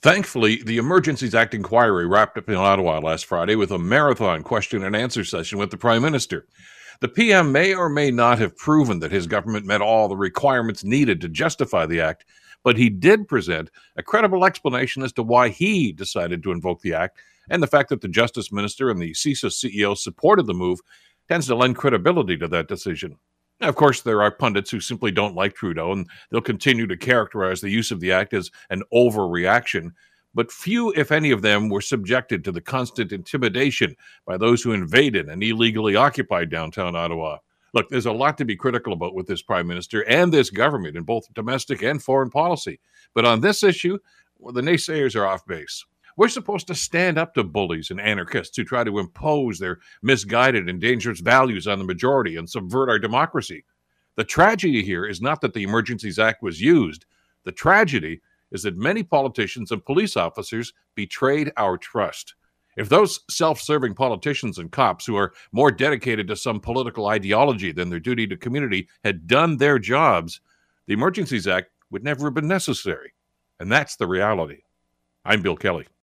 Thankfully, the Emergencies Act inquiry wrapped up in Ottawa last Friday with a marathon question and answer session with the Prime Minister. The PM may or may not have proven that his government met all the requirements needed to justify the act, but he did present a credible explanation as to why he decided to invoke the act, and the fact that the Justice Minister and the CSIS CEO supported the move tends to lend credibility to that decision. Of course, there are pundits who simply don't like Trudeau, and they'll continue to characterize the use of the act as an overreaction. But few, if any of them, were subjected to the constant intimidation by those who invaded and illegally occupied downtown Ottawa. Look, there's a lot to be critical about with this prime minister and this government in both domestic and foreign policy. But on this issue, well, the naysayers are off base. We're supposed to stand up to bullies and anarchists who try to impose their misguided and dangerous values on the majority and subvert our democracy. The tragedy here is not that the Emergencies Act was used. The tragedy is that many politicians and police officers betrayed our trust. If those self serving politicians and cops who are more dedicated to some political ideology than their duty to community had done their jobs, the Emergencies Act would never have been necessary. And that's the reality. I'm Bill Kelly.